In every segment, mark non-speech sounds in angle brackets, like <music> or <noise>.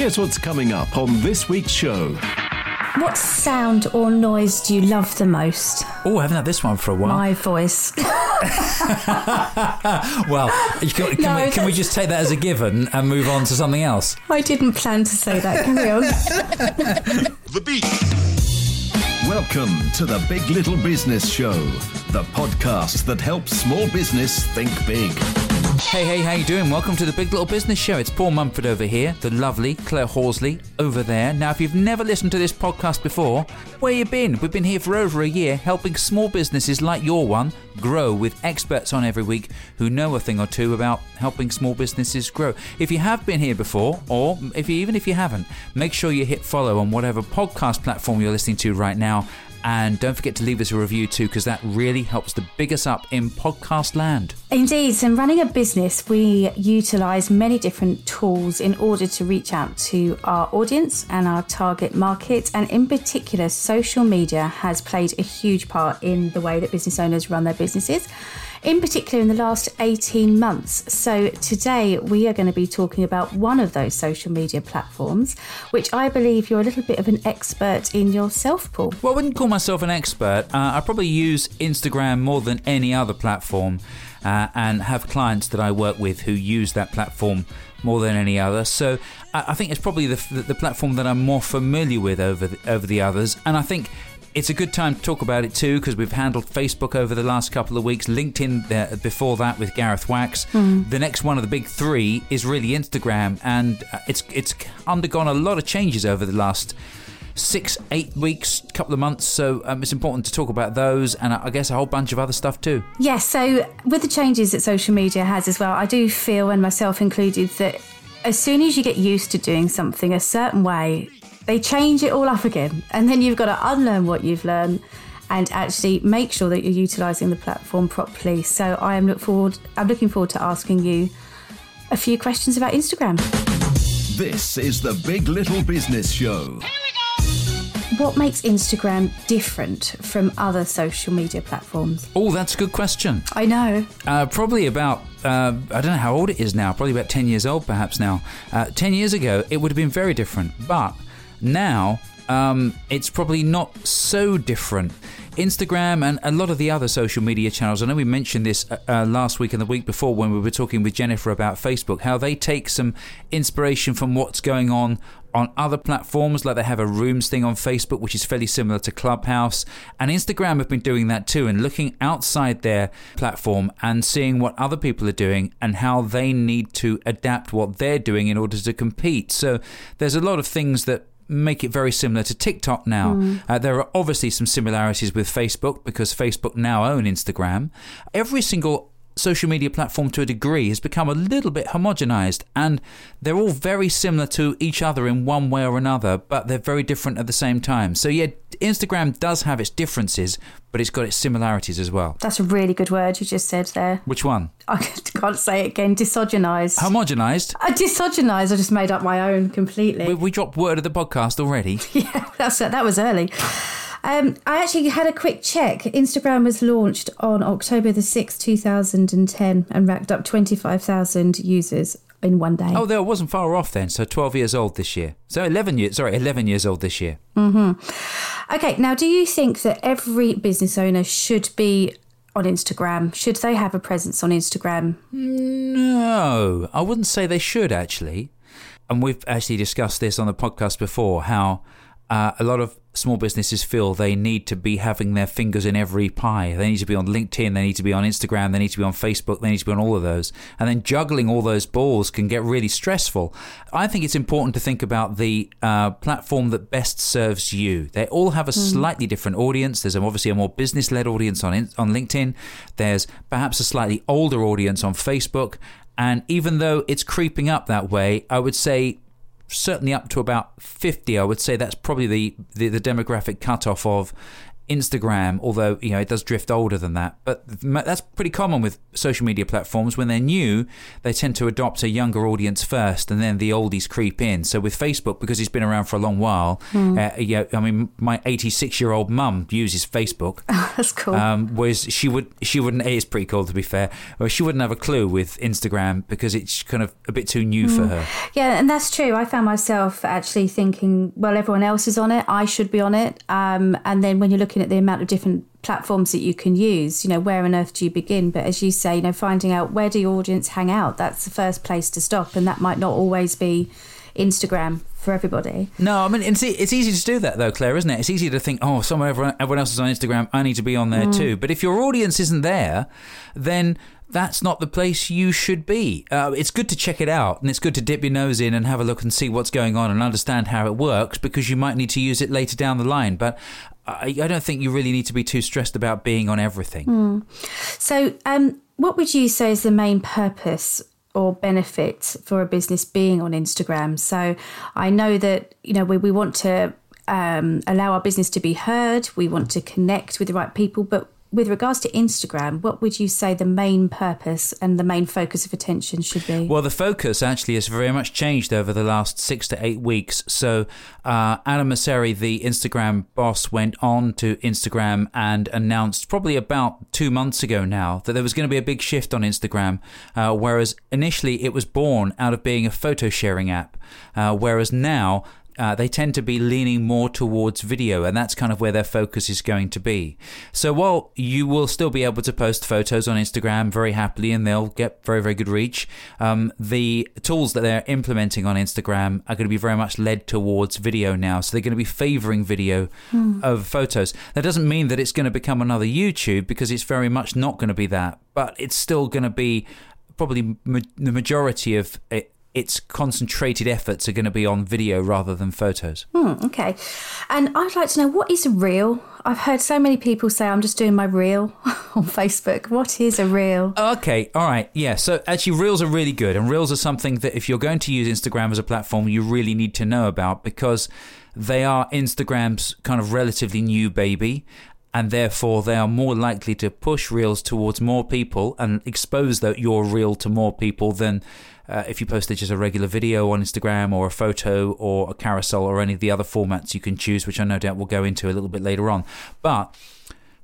Here's what's coming up on this week's show. What sound or noise do you love the most? Oh, I haven't had this one for a while. My voice. <laughs> <laughs> well, can, can, No, we, can we just take that as a given and move on to something else? I didn't plan to say that. Carry on. <laughs> The Beat. Welcome to the Big Little Business Show, the podcast that helps small business think big. Hey, hey, how you doing? Welcome to the Big Little Business Show. It's Paul Mumford over here, the lovely Claire Horsley over there. Now, if you've never listened to this podcast before, where you been? We've been here for over a year, helping small businesses like your one grow with experts on every week who know a thing or two about helping small businesses grow. If you have been here before, or if you, even if you haven't, make sure you hit follow on whatever podcast platform you're listening to right now. And don't forget to leave us a review too, because that really helps to big us up in podcast land. Indeed, and running a business, we utilise many different tools in order to reach out to our audience and our target market. And in particular, social media has played a huge part in the way that business owners run their businesses. In particular, in the last 18 months. So, today we are going to be talking about one of those social media platforms, which I believe you're a little bit of an expert in yourself, Paul. Well, I wouldn't call myself an expert. Uh, I probably use Instagram more than any other platform uh, and have clients that I work with who use that platform more than any other. So I, I think it's probably the, the, the platform that I'm more familiar with over the, over the others. And I think it's a good time to talk about it too because we've handled Facebook over the last couple of weeks, LinkedIn uh, before that with Gareth Wax. The next one of the big three is really Instagram, and uh, it's it's undergone a lot of changes over the last six, eight weeks, couple of months. So um, it's important to talk about those, and I I guess a whole bunch of other stuff too. Yes, so with the changes that social media has as well, I do feel, and myself included, that as soon as you get used to doing something a certain way, they change it all up again. And then you've got to unlearn what you've learned and actually make sure that you're utilising the platform properly. So I am look forward I'm looking forward to asking you a few questions about Instagram. This is the Big Little Business Show. What makes Instagram different from other social media platforms? Oh, that's a good question. I know. Uh, probably about, uh, I don't know how old it is now, probably about 10 years old perhaps now. Uh, 10 years ago, it would have been very different. But now, um, it's probably not so different. Instagram and a lot of the other social media channels. I know we mentioned this uh, uh, last week and the week before when we were talking with Jennifer about Facebook, how they take some inspiration from what's going on on other platforms, like they have a rooms thing on Facebook, which is fairly similar to Clubhouse. And Instagram have been doing that too, and looking outside their platform and seeing what other people are doing and how they need to adapt what they're doing in order to compete. So there's a lot of things that make it very similar to TikTok now. Uh, there are obviously some similarities with Facebook because Facebook now own Instagram. Every single social media platform to a degree has become a little bit homogenized and they're all very similar to each other in one way or another, but they're very different at the same time. So, yeah, Instagram does have its differences, but it's got its similarities as well. That's a really good word you just said there. Which one? I <laughs> can't say it again. Disogenized. Homogenized? I disogenized. I just made up my own completely. We, we dropped word of the podcast already. <laughs> yeah, that's that was early. Um, I actually had a quick check. Instagram was launched on October the sixth, two thousand and ten, and racked up twenty five thousand users in one day. Oh, there wasn't far off then. So 12 years old this year. So 11 years, sorry, 11 years old this year. Mm-hmm. Okay, now do you think that every business owner should be on Instagram? Should they have a presence on Instagram? No, I wouldn't say they should actually. And we've actually discussed this on the podcast before how uh, a lot of small businesses feel they need to be having their fingers in every pie. They need to be on LinkedIn, they need to be on Instagram, they need to be on Facebook, they need to be on all of those. And then juggling all those balls can get really stressful. I think it's important to think about the uh, platform that best serves you. They all have a slightly different audience. There's obviously a more business led audience on, on LinkedIn, there's perhaps a slightly older audience on Facebook. And even though it's creeping up that way, I would say certainly up to about 50 i would say that's probably the, the, the demographic cutoff of Instagram, although you know it does drift older than that. But that's pretty common with social media platforms. When they're new, they tend to adopt a younger audience first, and then the oldies creep in. So with Facebook, because it's been around for a long while, mm. uh, yeah, I mean, my 86 year old mum uses Facebook. <laughs> that's cool. Um, whereas she would, she wouldn't. It is pretty cool to be fair. She wouldn't have a clue with Instagram because it's kind of a bit too new mm. for her. Yeah, and that's true. I found myself actually thinking, well, everyone else is on it. I should be on it. Um, and then when you're looking at the amount of different platforms that you can use, you know, where on earth do you begin? But as you say, you know, finding out where do your audience hang out, that's the first place to stop. And that might not always be Instagram for everybody. No, I mean it's it's easy to do that though, Claire, isn't it? It's easy to think, oh, someone everyone, everyone else is on Instagram, I need to be on there mm. too. But if your audience isn't there, then that's not the place you should be. Uh, it's good to check it out, and it's good to dip your nose in and have a look and see what's going on and understand how it works because you might need to use it later down the line. But I, I don't think you really need to be too stressed about being on everything. Mm. So, um, what would you say is the main purpose or benefit for a business being on Instagram. So I know that you know we, we want to um, allow our business to be heard. We want to connect with the right people, but with regards to Instagram, what would you say the main purpose and the main focus of attention should be? Well, the focus actually has very much changed over the last six to eight weeks. So, uh, Adam Mosseri, the Instagram boss, went on to Instagram and announced probably about two months ago now that there was going to be a big shift on Instagram. Uh, whereas initially it was born out of being a photo sharing app, uh, whereas now uh, they tend to be leaning more towards video, and that's kind of where their focus is going to be. So while you will still be able to post photos on Instagram very happily, and they'll get very, very good reach, um, the tools that they're implementing on Instagram are going to be very much led towards video now. So they're going to be favoring video mm. over photos. That doesn't mean that it's going to become another YouTube because it's very much not going to be that, but it's still going to be probably ma- the majority of it its concentrated efforts are going to be on video rather than photos. Hmm, okay. And I'd like to know what is a reel? I've heard so many people say I'm just doing my reel <laughs> on Facebook. What is a reel? Okay, all right. Yeah, so actually reels are really good and reels are something that if you're going to use Instagram as a platform you really need to know about because they are Instagram's kind of relatively new baby and therefore they are more likely to push reels towards more people and expose that your reel to more people than uh, if you posted just a regular video on Instagram or a photo or a carousel or any of the other formats you can choose, which I no doubt we'll go into a little bit later on. But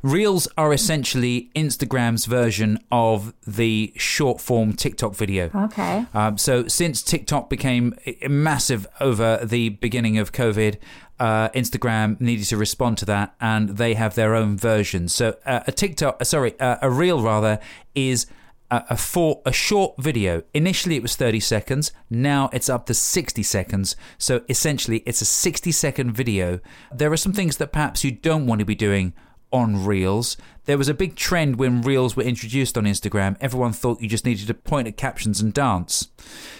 Reels are essentially Instagram's version of the short form TikTok video. Okay. Um, so since TikTok became massive over the beginning of COVID, uh, Instagram needed to respond to that, and they have their own version. So uh, a TikTok, uh, sorry, uh, a reel rather is a, a, for, a short video. Initially, it was 30 seconds. Now it's up to 60 seconds. So essentially, it's a 60 second video. There are some things that perhaps you don't want to be doing on Reels. There was a big trend when Reels were introduced on Instagram. Everyone thought you just needed to point at captions and dance.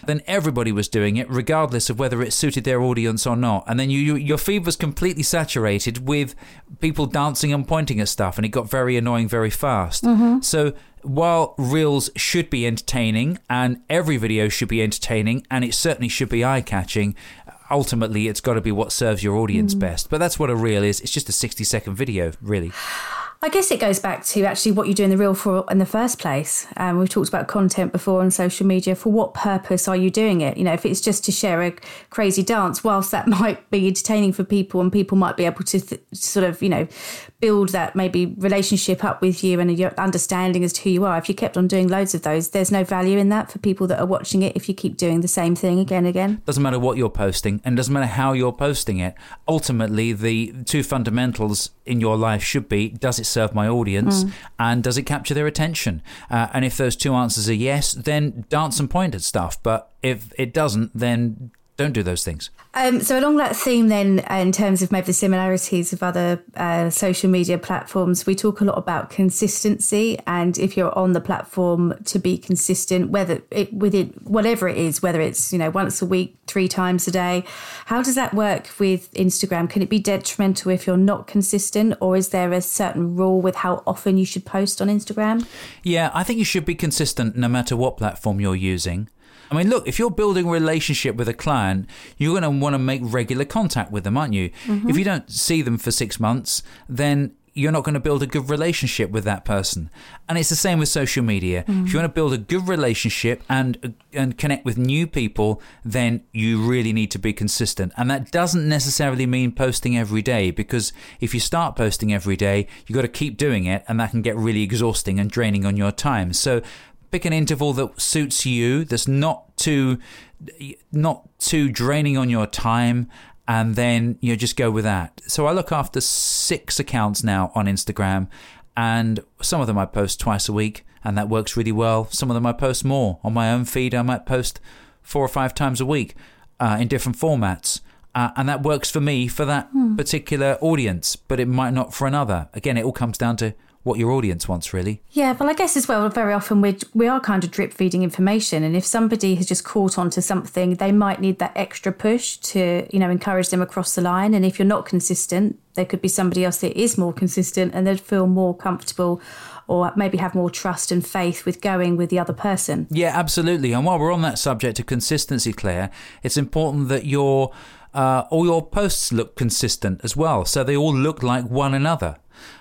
Then everybody was doing it, regardless of whether it suited their audience or not. And then you, you, your feed was completely saturated with people dancing and pointing at stuff, and it got very annoying very fast. Mm-hmm. So while reels should be entertaining and every video should be entertaining and it certainly should be eye catching, ultimately it's got to be what serves your audience mm. best. But that's what a reel is. It's just a 60 second video, really. I guess it goes back to actually what you're doing the reel for in the first place. Um, we've talked about content before on social media. For what purpose are you doing it? You know, if it's just to share a crazy dance, whilst that <laughs> might be entertaining for people and people might be able to th- sort of, you know, build that maybe relationship up with you and your understanding as to who you are. If you kept on doing loads of those, there's no value in that for people that are watching it if you keep doing the same thing again and again. Doesn't matter what you're posting and doesn't matter how you're posting it. Ultimately, the two fundamentals in your life should be does it serve my audience mm. and does it capture their attention? Uh, and if those two answers are yes, then dance and point at stuff. But if it doesn't, then don't do those things. Um, so along that theme, then, in terms of maybe the similarities of other uh, social media platforms, we talk a lot about consistency, and if you're on the platform, to be consistent, whether it within whatever it is, whether it's you know once a week, three times a day. How does that work with Instagram? Can it be detrimental if you're not consistent, or is there a certain rule with how often you should post on Instagram? Yeah, I think you should be consistent no matter what platform you're using. I mean, look, if you're building a relationship with a client, you're going to want to make regular contact with them, aren't you? Mm-hmm. If you don't see them for six months, then you're not going to build a good relationship with that person. And it's the same with social media. If you want to build a good relationship and and connect with new people, then you really need to be consistent. And that doesn't necessarily mean posting every day because if you start posting every day, you've got to keep doing it and that can get really exhausting and draining on your time. So pick an interval that suits you that's not too not too draining on your time and then you know, just go with that. So I look after six accounts now on Instagram, and some of them I post twice a week, and that works really well. Some of them I post more on my own feed. I might post four or five times a week uh, in different formats. Uh, and that works for me for that particular audience, but it might not for another. Again, it all comes down to what your audience wants, really. Yeah, well, I guess as well, very often we we are kind of drip feeding information, and if somebody has just caught on to something, they might need that extra push to you know encourage them across the line. And if you're not consistent, there could be somebody else that is more consistent, and they'd feel more comfortable, or maybe have more trust and faith with going with the other person. Yeah, absolutely. And while we're on that subject of consistency, Claire, it's important that your uh, all your posts look consistent as well, so they all look like one another.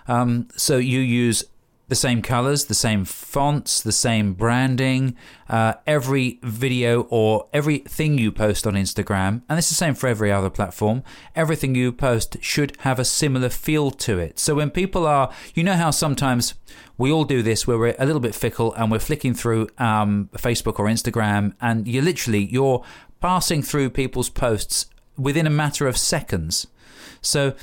Um, so you use the same colors, the same fonts, the same branding. Uh, every video or everything you post on Instagram, and it's the same for every other platform, everything you post should have a similar feel to it. So when people are, you know how sometimes we all do this where we're a little bit fickle and we're flicking through um, Facebook or Instagram, and you're literally, you're passing through people's posts within a matter of seconds. So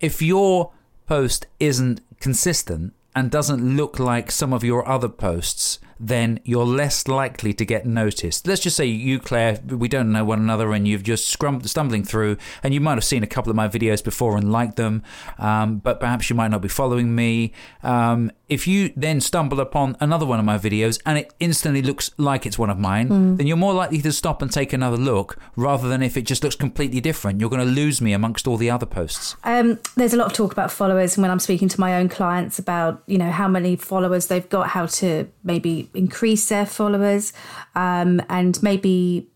if your post isn't consistent and doesn't look like some of your other posts, then you're less likely to get noticed. Let's just say you, Claire, we don't know one another and you've just scrum- stumbling through and you might have seen a couple of my videos before and liked them, um, but perhaps you might not be following me. Um, if you then stumble upon another one of my videos and it instantly looks like it's one of mine, then you're more likely to stop and take another look rather than if it just looks completely different. You're going to lose me amongst all the other posts. Um, there's a lot of talk about followers, and when I'm speaking to my own clients about you know how many followers they've got, how to maybe increase their followers, um, and maybe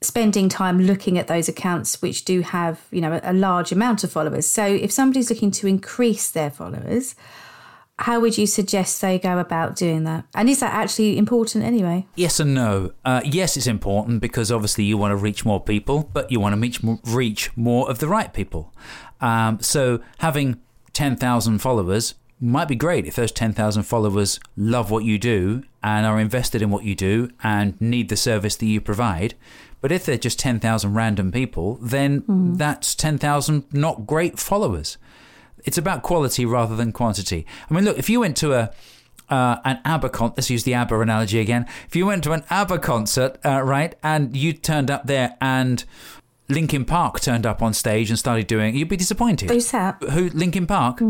spending time looking at those accounts which do have you know a large amount of followers. So if somebody's looking to increase their followers, how would you suggest they go about doing that? And is that actually important anyway? Yes and no. Uh, yes, it's important because obviously you want to reach more people, but you want to reach more, reach more of the right people. Um, so having 10,000 followers might be great if those 10,000 followers love what you do and are invested in what you do and need the service that you provide. But if they're just 10,000 random people, then that's 10,000 not great followers. It's about quality rather than quantity. I mean, look, if you went to a uh, an ABBA concert, let's use the ABBA analogy again. If you went to an ABBA concert, uh, right, and you turned up there and Linkin Park turned up on stage and started doing, you'd be disappointed. Who's that? Who? Linkin Park.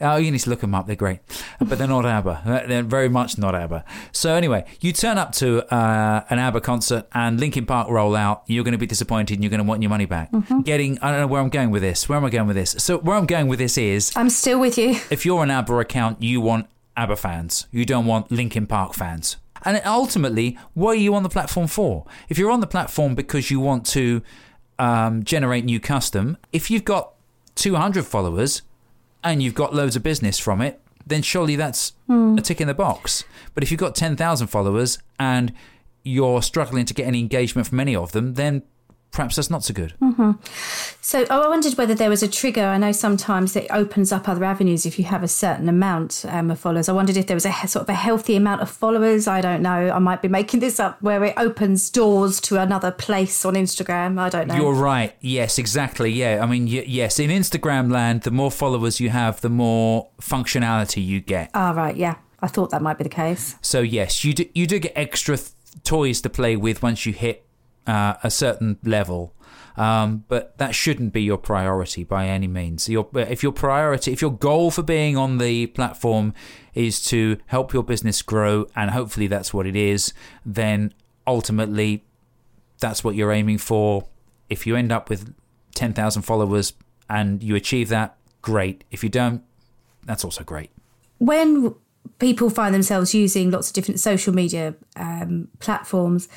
Oh, you need to look them up. They're great, but they're not ABBA. They're very much not ABBA. So anyway, you turn up to uh, an ABBA concert and Linkin Park roll out. You're going to be disappointed and you're going to want your money back. Getting, I don't know where I'm going with this. Where am I going with this? So where I'm going with this is, I'm still with you. if you're an ABBA account, you want ABBA fans. You don't want Linkin Park fans. And ultimately, what are you on the platform for? If you're on the platform because you want to um, generate new custom, if you've got 200 followers and you've got loads of business from it, then surely that's hmm. a tick in the box. But if you've got 10,000 followers and you're struggling to get any engagement from any of them, then perhaps that's not so good. So oh, I wondered whether there was a trigger. I know sometimes it opens up other avenues if you have a certain amount um, of followers. I wondered if there was a sort of a healthy amount of followers. I don't know. I might be making this up where it opens doors to another place on Instagram. I don't know. You're right. Yes, exactly. Yeah. I mean, y- yes, in Instagram land, the more followers you have, the more functionality you get. Ah, right. Yeah. I thought that might be the case. So yes, you do, you do get extra th- toys to play with once you hit uh, a certain level. Um, but that shouldn't be your priority by any means. Your, if your priority, if your goal for being on the platform is to help your business grow, and hopefully that's what it is, then ultimately that's what you're aiming for. If you end up with 10,000 followers and you achieve that, great. If you don't, that's also great. when people find themselves using lots of different social media um, platforms,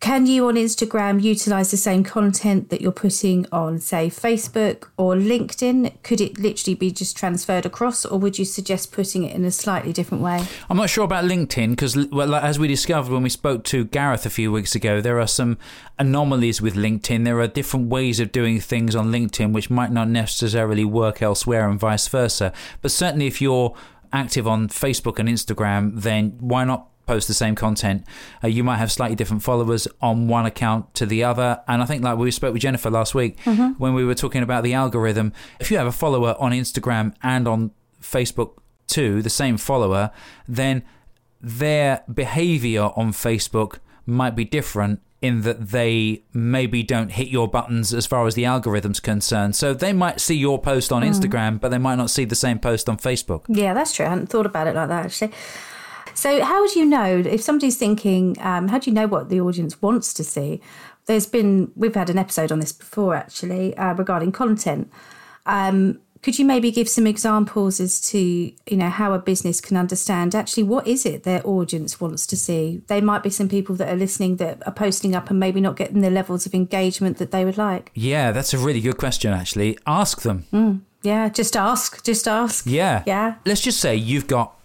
can you on Instagram utilize the same content that you're putting on, say, Facebook or LinkedIn? Could it literally be just transferred across, or would you suggest putting it in a slightly different way? I'm not sure about LinkedIn because, well, as we discovered when we spoke to Gareth a few weeks ago, there are some anomalies with LinkedIn. There are different ways of doing things on LinkedIn which might not necessarily work elsewhere, and vice versa. But certainly, if you're active on Facebook and Instagram, then why not post the same content. Uh, you might have slightly different followers on one account to the other. And I think, like we spoke with Jennifer last week mm-hmm. when we were talking about the algorithm, if you have a follower on Instagram and on Facebook too, the same follower, then their behavior on Facebook might be different in that they maybe don't hit your buttons as far as the algorithm's concerned. So they might see your post on mm. Instagram, but they might not see the same post on Facebook. Yeah, that's true. I hadn't thought about it like that actually. So, how do you know if somebody's thinking? Um, how do you know what the audience wants to see? There's been we've had an episode on this before actually uh, regarding content. Um, could you maybe give some examples as to you know how a business can understand actually what is it their audience wants to see? There might be some people that are listening that are posting up and maybe not getting the levels of engagement that they would like. Yeah, that's a really good question. Actually, ask them. Mm, yeah, just ask. Just ask. Yeah, yeah. Let's just say you've got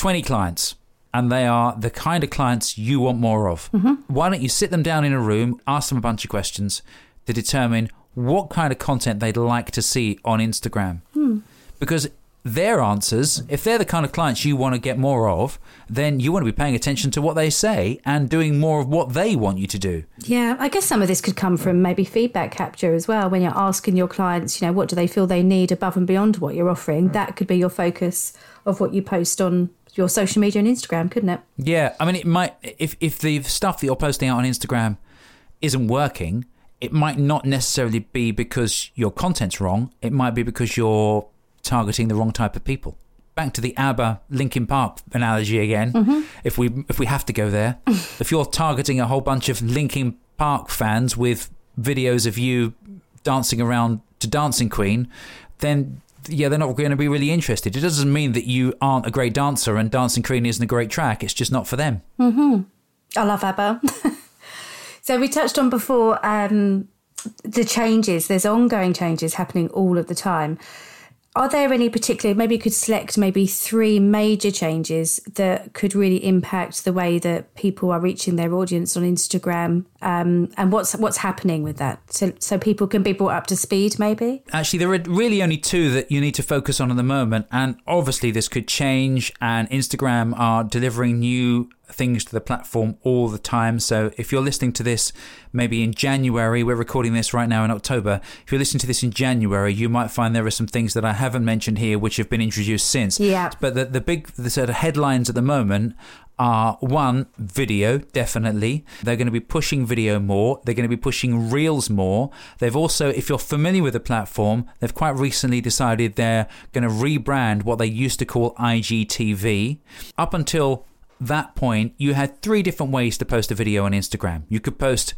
20 clients and they are the kind of clients you want more of. Mm-hmm. Why don't you sit them down in a room, ask them a bunch of questions to determine what kind of content they'd like to see on Instagram? Mm. Because their answers, if they're the kind of clients you want to get more of, then you want to be paying attention to what they say and doing more of what they want you to do. Yeah, I guess some of this could come from maybe feedback capture as well. When you're asking your clients, you know, what do they feel they need above and beyond what you're offering, that could be your focus of what you post on your social media and Instagram, couldn't it? Yeah, I mean, it might if if the stuff that you're posting out on Instagram isn't working, it might not necessarily be because your content's wrong. It might be because you're targeting the wrong type of people. Back to the ABBA Linkin Park analogy again. Mm-hmm. If we if we have to go there, <laughs> if you're targeting a whole bunch of Linkin Park fans with videos of you dancing around to Dancing Queen, then yeah, they're not going to be really interested. It doesn't mean that you aren't a great dancer and Dancing Queen isn't a great track. It's just not for them. Mm-hmm. I love ABBA. <laughs> so we touched on before um, the changes. There's ongoing changes happening all of the time. Are there any particular, maybe you could select maybe three major changes that could really impact the way that people are reaching their audience on Instagram? Um, and what's what's happening with that? So, so people can be brought up to speed maybe? Actually, there are really only two that you need to focus on at the moment. And obviously this could change and Instagram are delivering new things to the platform all the time. So if you're listening to this maybe in January, we're recording this right now in October. If you're listening to this in January, you might find there are some things that I haven't mentioned here which have been introduced since. Yeah. But the, the big the sort of headlines at the moment are one, video, definitely. They're going to be pushing video more. They're going to be pushing reels more. They've also, if you're familiar with the platform, they've quite recently decided they're going to rebrand what they used to call IGTV. Up until that point, you had three different ways to post a video on Instagram. You could post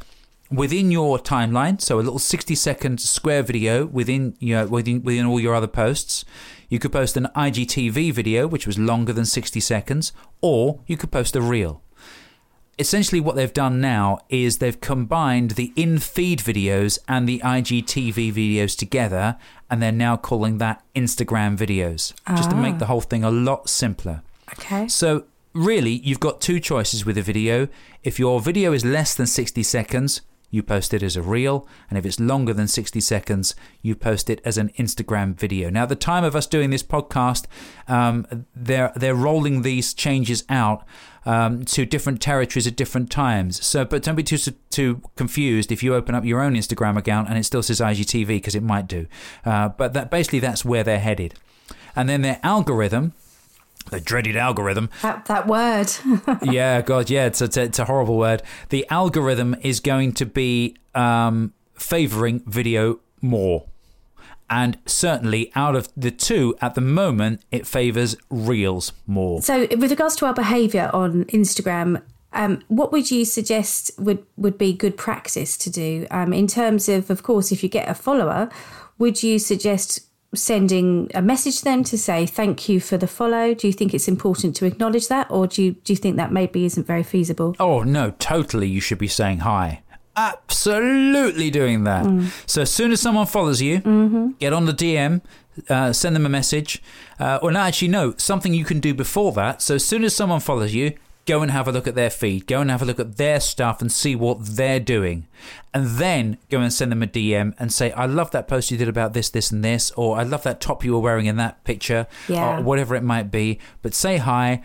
within your timeline, so a little 60 second square video within you know, within within all your other posts. You could post an IGTV video which was longer than 60 seconds, or you could post a reel. Essentially, what they've done now is they've combined the in feed videos and the IGTV videos together, and they're now calling that Instagram videos, ah. just to make ah. the whole thing a lot simpler. Okay. So really, you've got two choices with a video. If your video is less than 60 seconds, you post it as a reel, and if it's longer than 60 seconds, you post it as an Instagram video. Now, the time of us doing this podcast, um, they're they're rolling these changes out um, to different territories at different times. So, but don't be too too confused if you open up your own Instagram account and it still says IGTV because it might do. Uh, but that basically that's where they're headed. And then their algorithm the dreaded algorithm. That, that word. <laughs> yeah, God, yeah, it's a, it's a horrible word. The algorithm is going to be um, favoring video more. And certainly, out of the two at the moment, it favors reels more. So, with regards to our behavior on Instagram, um, what would you suggest would, would be good practice to do um, in terms of, of course, if you get a follower, would you suggest sending a message then to say thank you for the follow? Do you think it's important to acknowledge that, or do you do you think that maybe isn't very feasible? Oh no, totally. You should be saying hi. Absolutely doing that. So as soon as someone follows you, get on the DM, uh, send them a message. Uh, or no, actually, no, something you can do before that. So as soon as someone follows you, go and have a look at their feed. Go and have a look at their stuff and see what they're doing. And then go and send them a DM and say, I love that post you did about this, this, and this. Or I love that top you were wearing in that picture. Yeah. Or whatever it might be. But say hi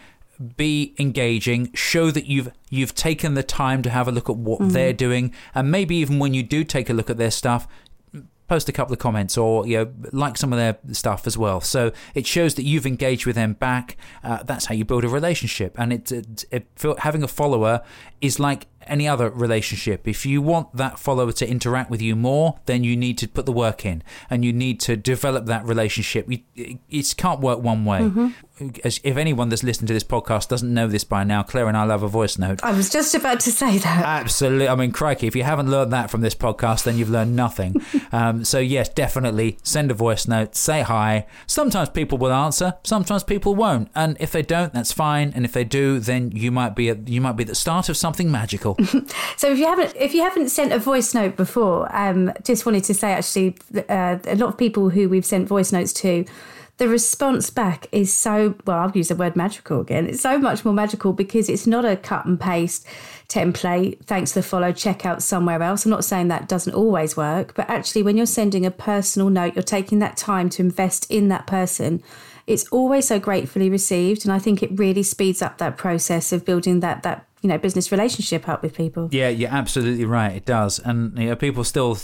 be engaging show that you've you've taken the time to have a look at what mm-hmm. they're doing and maybe even when you do take a look at their stuff post a couple of comments or you know like some of their stuff as well. So it shows that you've engaged with them back. Uh, that's how you build a relationship. And it, it, it having a follower is like any other relationship if you want that follower to interact with you more then you need to put the work in and you need to develop that relationship you, it, it can't work one way As, if anyone that's listening to this podcast doesn't know this by now claire and i love a voice note I was just about to say that. Absolutely. I mean, crikey, if you haven't learned that from this podcast, then you've learned nothing. <laughs> um, so, yes, definitely send a voice note, say hi. Sometimes people will answer, sometimes people won't. And if they don't, that's fine. And if they do, then you might be at, you might be at the start of something magical. <laughs> So if you haven't if you haven't sent a voice note before, um, just wanted to say actually, uh, a lot of people who we've sent voice notes to, the response back is so well. I'll use the word magical again. It's so much more magical because it's not a cut and paste template. Thanks for the follow. Check out somewhere else. I'm not saying that doesn't always work, but actually, when you're sending a personal note, you're taking that time to invest in that person. It's always so gratefully received, and I think it really speeds up that process of building that that you know business relationship up with people. yeah, you're absolutely right. It does. And you know, people still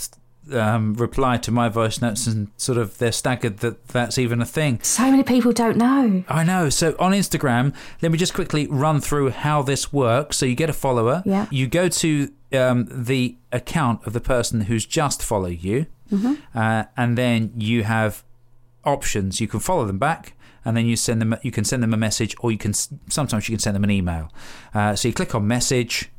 um, reply to my voice notes and sort of they're staggered that that's even a thing. So many people don't know. I know. So on Instagram, let me just quickly run through how this works. So you get a follower. Yeah. You go to um, the account of the person who's just followed you, uh, and then you have options. You can follow them back, and then you send them. You can send them a message, or you can sometimes you can send them an email. Uh, so you click on message,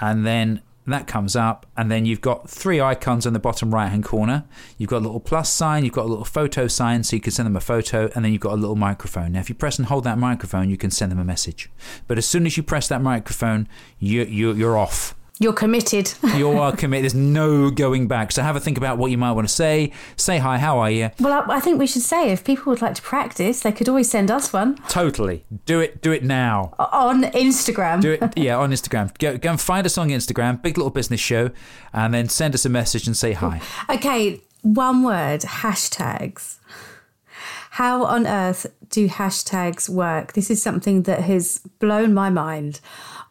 and then that comes up, and then you've got three icons in the bottom right hand corner. You've got a little plus sign, you've got a little photo sign, so you can send them a photo, and then you've got a little microphone. Now, if you press and hold that microphone, you can send them a message. But as soon as you press that microphone, you, you, you're off. You're committed. <laughs> You are committed. There's no going back. So have a think about what you might want to say. Say hi, how are you? well, I, I think we should say if people would like to practice, they could always send us one Totally. Do it. Do it now. on Instagram. Do it. <laughs> Yeah, on Instagram. Go, go and find us on Instagram, Big Little Business Show, and then send us a message and say hi. Okay, one word hashtags. How on earth do hashtags work? This is something that has blown my mind.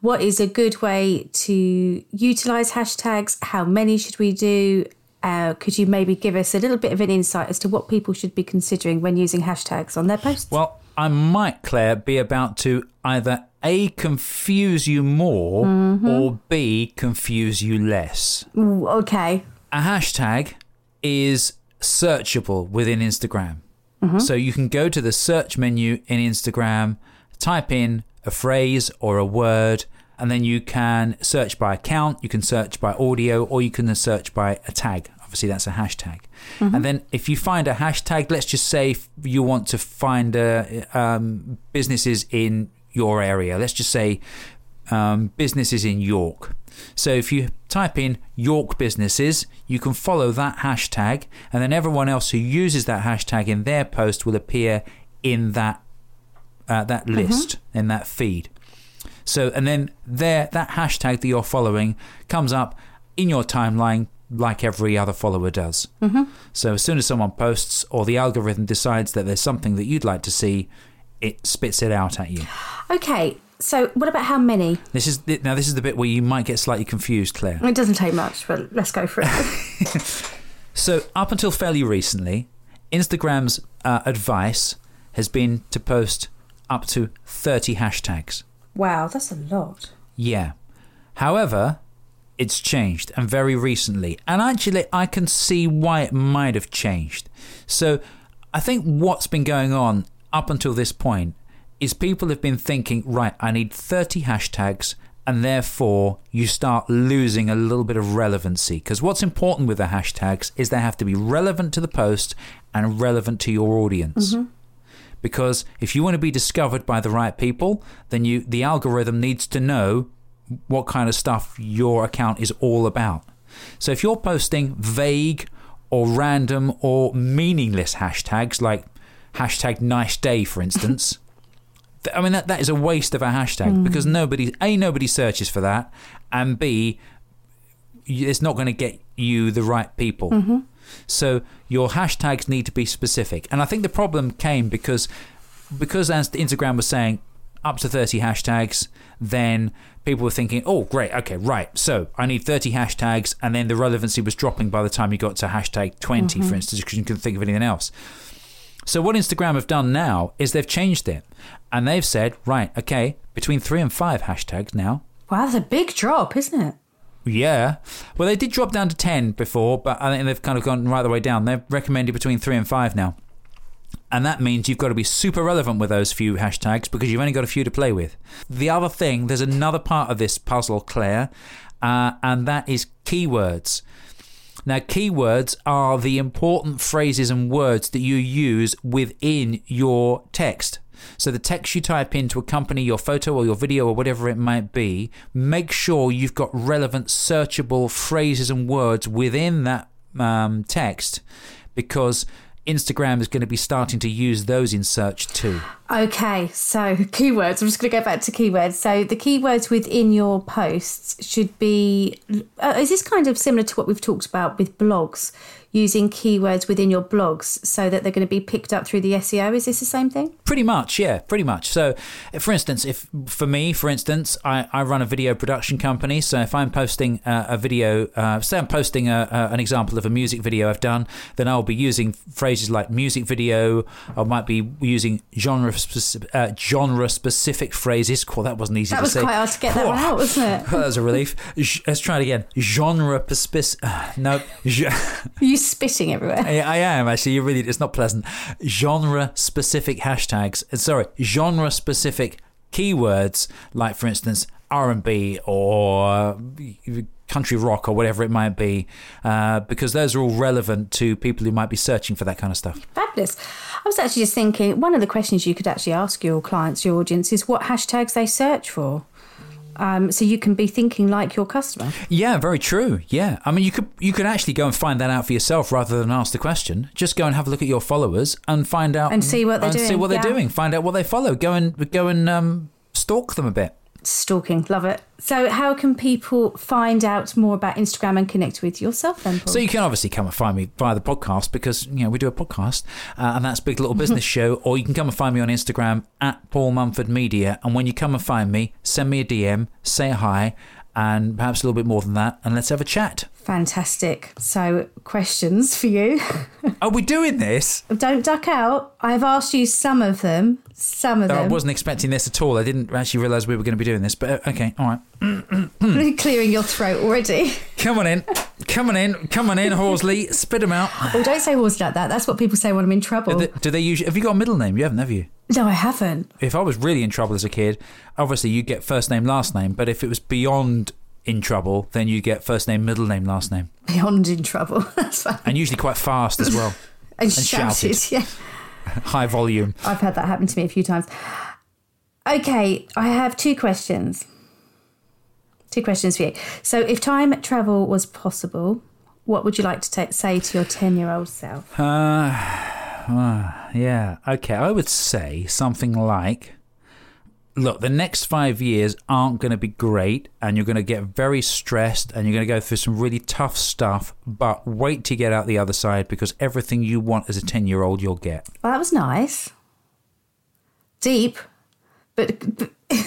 What is a good way to utilize hashtags? How many should we do? Uh, could you maybe give us a little bit of an insight as to what people should be considering when using hashtags on their posts? Well, I might, Claire, be about to either A, confuse you more, or B, confuse you less. Ooh, okay. A hashtag is searchable within Instagram. So you can go to the search menu in Instagram, type in a phrase or a word, and then you can search by account, you can search by audio, or you can search by a tag. Obviously, that's a hashtag. And then if you find a hashtag, let's just say you want to find uh, um, businesses in your area. Let's just say um, businesses in York. So if you type in York businesses, you can follow that hashtag, and then everyone else who uses that hashtag in their post will appear in that uh, that list in that feed. So and then there that hashtag that you're following comes up in your timeline like every other follower does. Mm-hmm. So as soon as someone posts or the algorithm decides that there's something that you'd like to see, it spits it out at you. Okay, so what about how many? This is now this is the bit where you might get slightly confused, Claire. It doesn't take much, but let's go for it. <laughs> So up until fairly recently, Instagram's uh, advice has been to post up to 30 hashtags. wow, that's a lot. Yeah. However, it's changed and very recently. And actually, I can see why it might have changed. So I think what's been going on up until this point is people have been thinking, right, I need 30 hashtags. And therefore, you start losing a little bit of relevancy. Because what's important with the hashtags is they have to be relevant to the post and relevant to your audience. Mm-hmm. Because if you want to be discovered by the right people, then you the algorithm needs to know what kind of stuff your account is all about. So if you're posting vague or random or meaningless hashtags like hashtag nice day, for instance, <laughs> th- I mean that, that is a waste of a hashtag hmm. because nobody a nobody searches for that, and b it's not going to get you the right people. Mm-hmm. So your hashtags need to be specific, and I think the problem came because because as Instagram was saying up to 30 hashtags, then people were thinking, oh, great, okay, right. So I need 30 hashtags, and then the relevancy was dropping by the time you got to hashtag 20, for mm-hmm. instance, because you couldn't think of anything else. So what Instagram have done now is they've changed it, and they've said, right, okay, between three and five hashtags now. Wow, that's a big drop, isn't it? Yeah. Well, they did drop down to 10 before, but I think they've kind of gone right the way down. They're recommended between three and five now. And that means you've got to be super relevant with those few hashtags because you've only got a few to play with. The other thing, there's another part of this puzzle, Claire, uh, and that is keywords. Now, keywords are the important phrases and words that you use within your text. So, the text you type in to accompany your photo or your video or whatever it might be, make sure you've got relevant, searchable phrases and words within that um, text because Instagram is going to be starting to use those in search too. Okay, so <laughs> keywords. I'm just going to go back to keywords. So the keywords within your posts should be. Uh, is this kind of similar to what we've talked about with blogs? Using keywords within your blogs so that they're going to be picked up through the SEO. Is this the same thing? Pretty much, yeah, pretty much. So, for instance, if for me, for instance, I, I run a video production company. So, if I'm posting uh, a video, uh, say I'm posting a, a, an example of a music video I've done, then I'll be using phrases like music video. I might be using genre specific, uh, genre specific phrases. Cool, that wasn't easy That to was say. quite hard to get that one out, wasn't it? <laughs> that was a relief. Let's try it again. Genre specific. Uh, no. <laughs> You spitting everywhere. I, I am actually. You really, it's not pleasant. Genre specific hashtags. uh, Sorry, genre specific keywords, like for instance R and B or country rock or whatever it might be, uh, because those are all relevant to people who might be searching for that kind of stuff. Fabulous. I was actually just thinking one of the questions you could actually ask your clients, your audience, is what hashtags they search for. Um, so you can be thinking like your customer. Yeah, very true. Yeah, I mean, you could you could actually go and find that out for yourself rather than ask the question. Just go and have a look at your followers and find out And see what they're and See doing, what they're yeah. doing. Find out what they follow. Go and go and um, stalk them a bit. Stalking, love it. So, how can people find out more about Instagram and connect with yourself then, Paul? So you can obviously come and find me via the podcast because you know we do a podcast uh, and that's Big Little Business Show. Or you can come and find me on Instagram at Paul Mumford Media. And when you come and find me, send me a DM, say hi, and perhaps a little bit more than that, and let's have a chat. Fantastic. So, questions for you. <laughs> Are we doing this? Don't duck out. I've asked you some of them. Some of them. I wasn't expecting this at all. I didn't actually realise we were going to be doing this. But uh, okay, all right. <laughs> Clearing your throat already. <laughs> Come on in, come on in, come on in, Horsley. Spit them out. Oh, don't say horse like that. That's what people say when I'm in trouble. Do they, do they usually? Have you got a middle name? You haven't, have you? no, I haven't. if I was really in trouble as a kid, obviously you get first name, last name. But if it was beyond in trouble, then you get first name, middle name, last name, Beyond in trouble. <laughs> That's fine. and usually quite fast as well, <laughs> And, shouted. shouted. <laughs> Yeah. high volume. I've had that happen to me a few times. Okay, I have two questions. Two questions for you. So, if time travel was possible, what would you like to ta say to your 10 year old self? Uh, uh, <sighs> yeah, okay. I would say something like. Look, the next five years aren't going to be great, and you're going to get very stressed, and you're going to go through some really tough stuff. But wait to get out the other side because everything you want as a 10 year old, you'll get. Well, that was nice. Deep, but, but <laughs>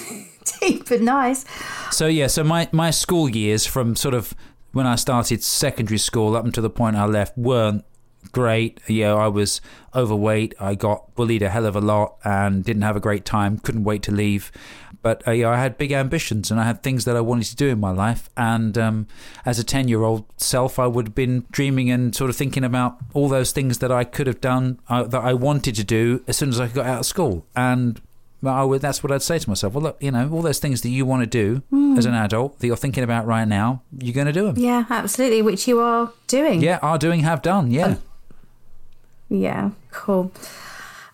deep but nice. So yeah, so my my school years from sort of when I started secondary school up until the point I left weren't great. Yeah, I was overweight. I got bullied a hell of a lot and didn't have a great time. Couldn't wait to leave. But uh, yeah, I had big ambitions and I had things that I wanted to do in my life. And um, as a ten-year-old self, I would have been dreaming and sort of thinking about all those things that I could have done uh, that I wanted to do as soon as I got out of school. And I would, that's what I'd say to myself. Well, look, you know, all those things that you want to do as an adult that you're thinking about right now, you're going to do them. Yeah, absolutely, which you are doing. Yeah, are doing, have done. Yeah. Yeah, cool.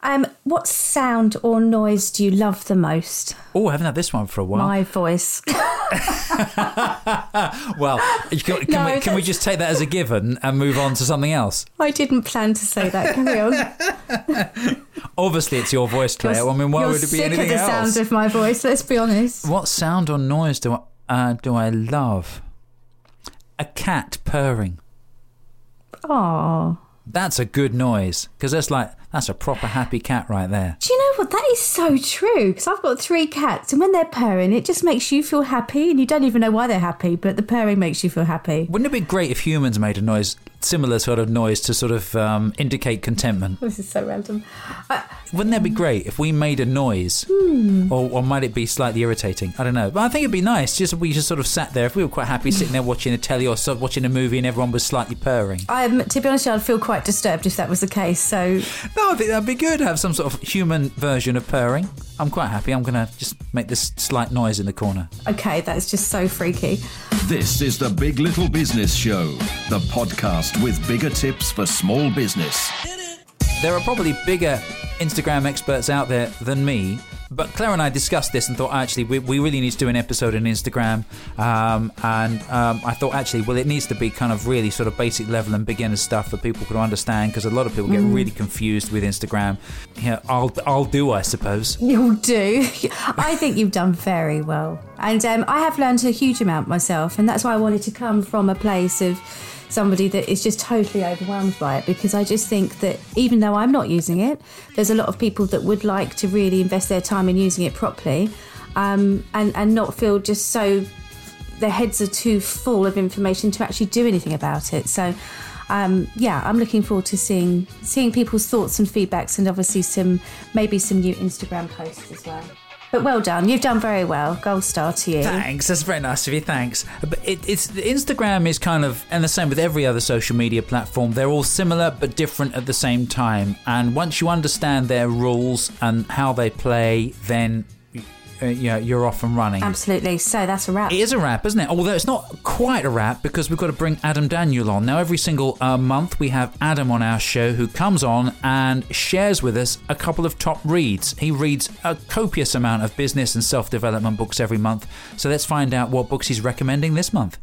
Um, what sound or noise do you love the most? Oh, I haven't had this one for a while. My voice. <laughs> <laughs> Well, can, can, No, we, can we just take that as a given and move on to something else? I didn't plan to say that. Carry on. <laughs> Obviously, it's your voice, Claire. I mean, why would it be sick anything of the else? sound of my voice. Let's be honest. What sound or noise do I uh, do I love? A cat purring. Oh, That's a good noise because that's like that's a proper happy cat right there. do you know what? That is so true. Because I've got three cats, and when they're purring, it just makes you feel happy, and you don't even know why they're happy, but the purring makes you feel happy. Wouldn't it be great if humans made a noise, similar sort of noise to sort of um, indicate contentment? This is so random. Uh, Wouldn't that be great if we made a noise? Hmm. Or, or might it be slightly irritating? I don't know. But I think it'd be nice just if we just sort of sat there, if we were quite happy sitting there watching a telly or sort of watching a movie and everyone was slightly purring. um, to be honest, I'd feel quite disturbed if that was the case. So <laughs> No, I think that'd be good to have some sort of human version of purring. I'm quite happy. I'm going to just make this slight noise in the corner. Okay, that's just so freaky. This is the Big Little Business Show, the podcast with bigger tips for small business. There are probably bigger Instagram experts out there than me, but Claire and I discussed this and thought actually we, we really need to do an episode on Instagram. Um, and um, I thought actually, well, it needs to be kind of really sort of basic level and beginner stuff for people to understand because a lot of people get really confused with Instagram. Yeah, I'll I'll do, I suppose. You'll do. <laughs> I think you've done very well. And um, I have learned a huge amount myself. And that's why I wanted to come from a place of somebody that is just totally overwhelmed by it because I just think that even though I'm not using it, there's a lot of people that would like to really invest their time in using it properly um, and, and not feel just so their heads are too full of information to actually do anything about it. So, um, yeah, I'm looking forward to seeing seeing people's thoughts and feedbacks, and obviously some maybe some new Instagram posts as well. But well done, you've done very well. Gold star to you. Thanks, that's very nice of you. Thanks. But it, it's Instagram is kind of, and the same with every other social media platform. They're all similar but different at the same time. And once you understand their rules and how they play, then uh, you know, you're off and running. Absolutely. So that's a wrap. It is a wrap, isn't it? Although it's not quite a wrap because we've got to bring Adam Daniel on. Now, every single uh, month we have Adam on our show who comes on and shares with us a couple of top reads. He reads a copious amount of business and self development books every month. So let's find out what books he's recommending this month.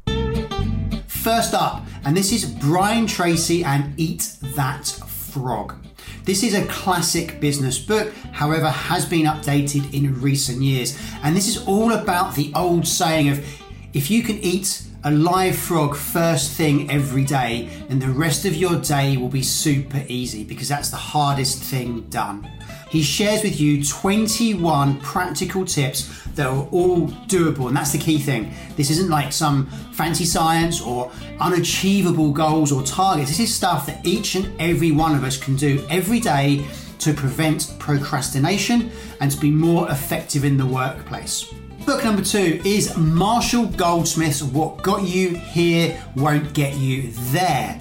First up, and this is Brian Tracy and Eat That Frog. This is a classic business book, however, has been updated in recent years. And this is all about the old saying of if you can eat a live frog first thing every day, then the rest of your day will be super easy because that's the hardest thing done. He shares with you 21 practical tips that are all doable, and that's the key thing. This isn't like some fancy science or unachievable goals or targets. This is stuff that each and every one of us can do every day to prevent procrastination and to be more effective in the workplace. Book number two is Marshall Goldsmith's What Got You Here Won't Get You There.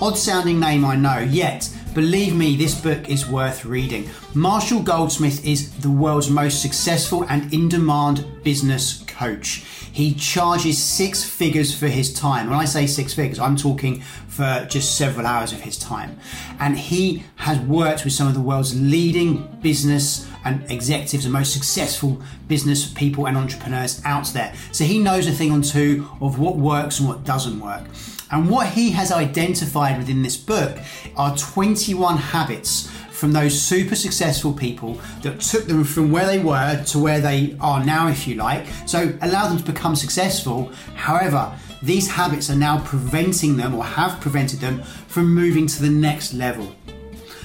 Odd sounding name, I know, yet believe me, this book is worth reading. Marshall Goldsmith is the world's most successful and in demand business coach. He charges six figures for his time. When I say six figures, I'm talking for just several hours of his time. And he has worked with some of the world's leading business and executives and most successful business people and entrepreneurs out there. So he knows a thing or two of what works and what doesn't work. And what he has identified within this book are 21 habits from those super successful people that took them from where they were to where they are now, if you like. So allow them to become successful. However, these habits are now preventing them or have prevented them from moving to the next level.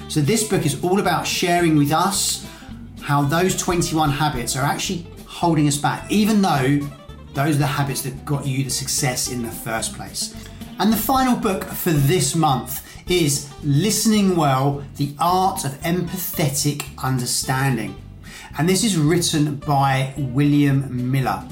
So this book is all about sharing with us how those 21 habits are actually holding us back, even though those are the habits that got you the success in the first place. And the final book for this month is Listening Well The Art of Empathetic Understanding. And this is written by William Miller.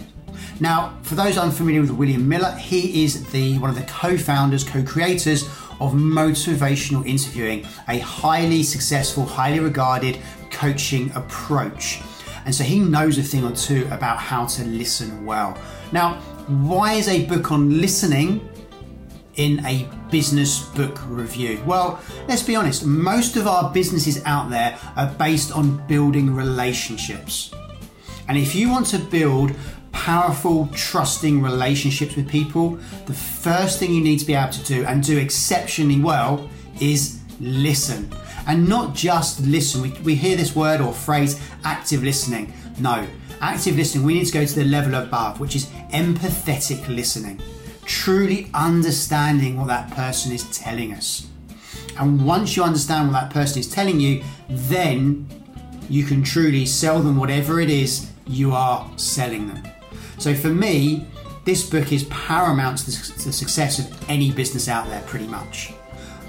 Now, for those unfamiliar with William Miller, he is the one of the co-founders, co-creators of motivational interviewing, a highly successful, highly regarded coaching approach. And so he knows a thing or two about how to listen well. Now, why is a book on listening in a business book review? Well, let's be honest, most of our businesses out there are based on building relationships. And if you want to build powerful, trusting relationships with people, the first thing you need to be able to do and do exceptionally well is listen. And not just listen. We, we hear this word or phrase active listening. No, active listening, we need to go to the level above, which is empathetic listening. Truly understanding what that person is telling us. And once you understand what that person is telling you, then you can truly sell them whatever it is you are selling them. So for me, this book is paramount to the success of any business out there, pretty much.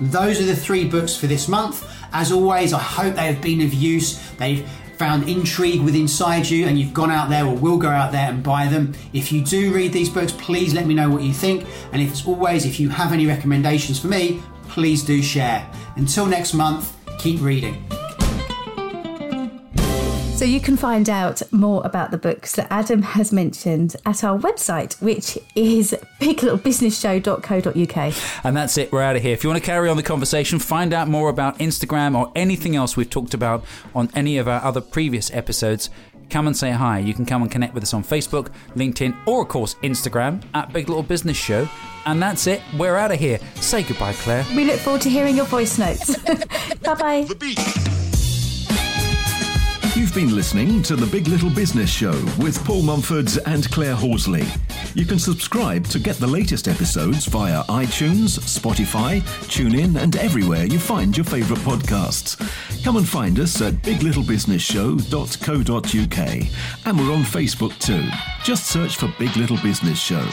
Those are the three books for this month. As always, I hope they have been of use. They've found intrigue with inside you and you've gone out there or will go out there and buy them. If you do read these books, please let me know what you think. And if as always, if you have any recommendations for me, please do share. Until next month, keep reading. So you can find out more about the books that Adam has mentioned at our website, which is biglittlebusinessshow.co.uk. And that's it. We're out of here. If you want to carry on the conversation, find out more about Instagram or anything else we've talked about on any of our other previous episodes, come and say hi. You can come and connect with us on Facebook, LinkedIn, or of course Instagram at Big Little Business Show. And that's it. We're out of here. Say goodbye, Claire. We look forward to hearing your voice notes. <laughs> bye bye. You've been listening to The Big Little Business Show with Paul Mumfords and Claire Horsley. You can subscribe to get the latest episodes via iTunes, Spotify, TuneIn, and everywhere you find your favourite podcasts. Come and find us at biglittlebusinessshow.co.uk. And we're on Facebook too. Just search for Big Little Business Show.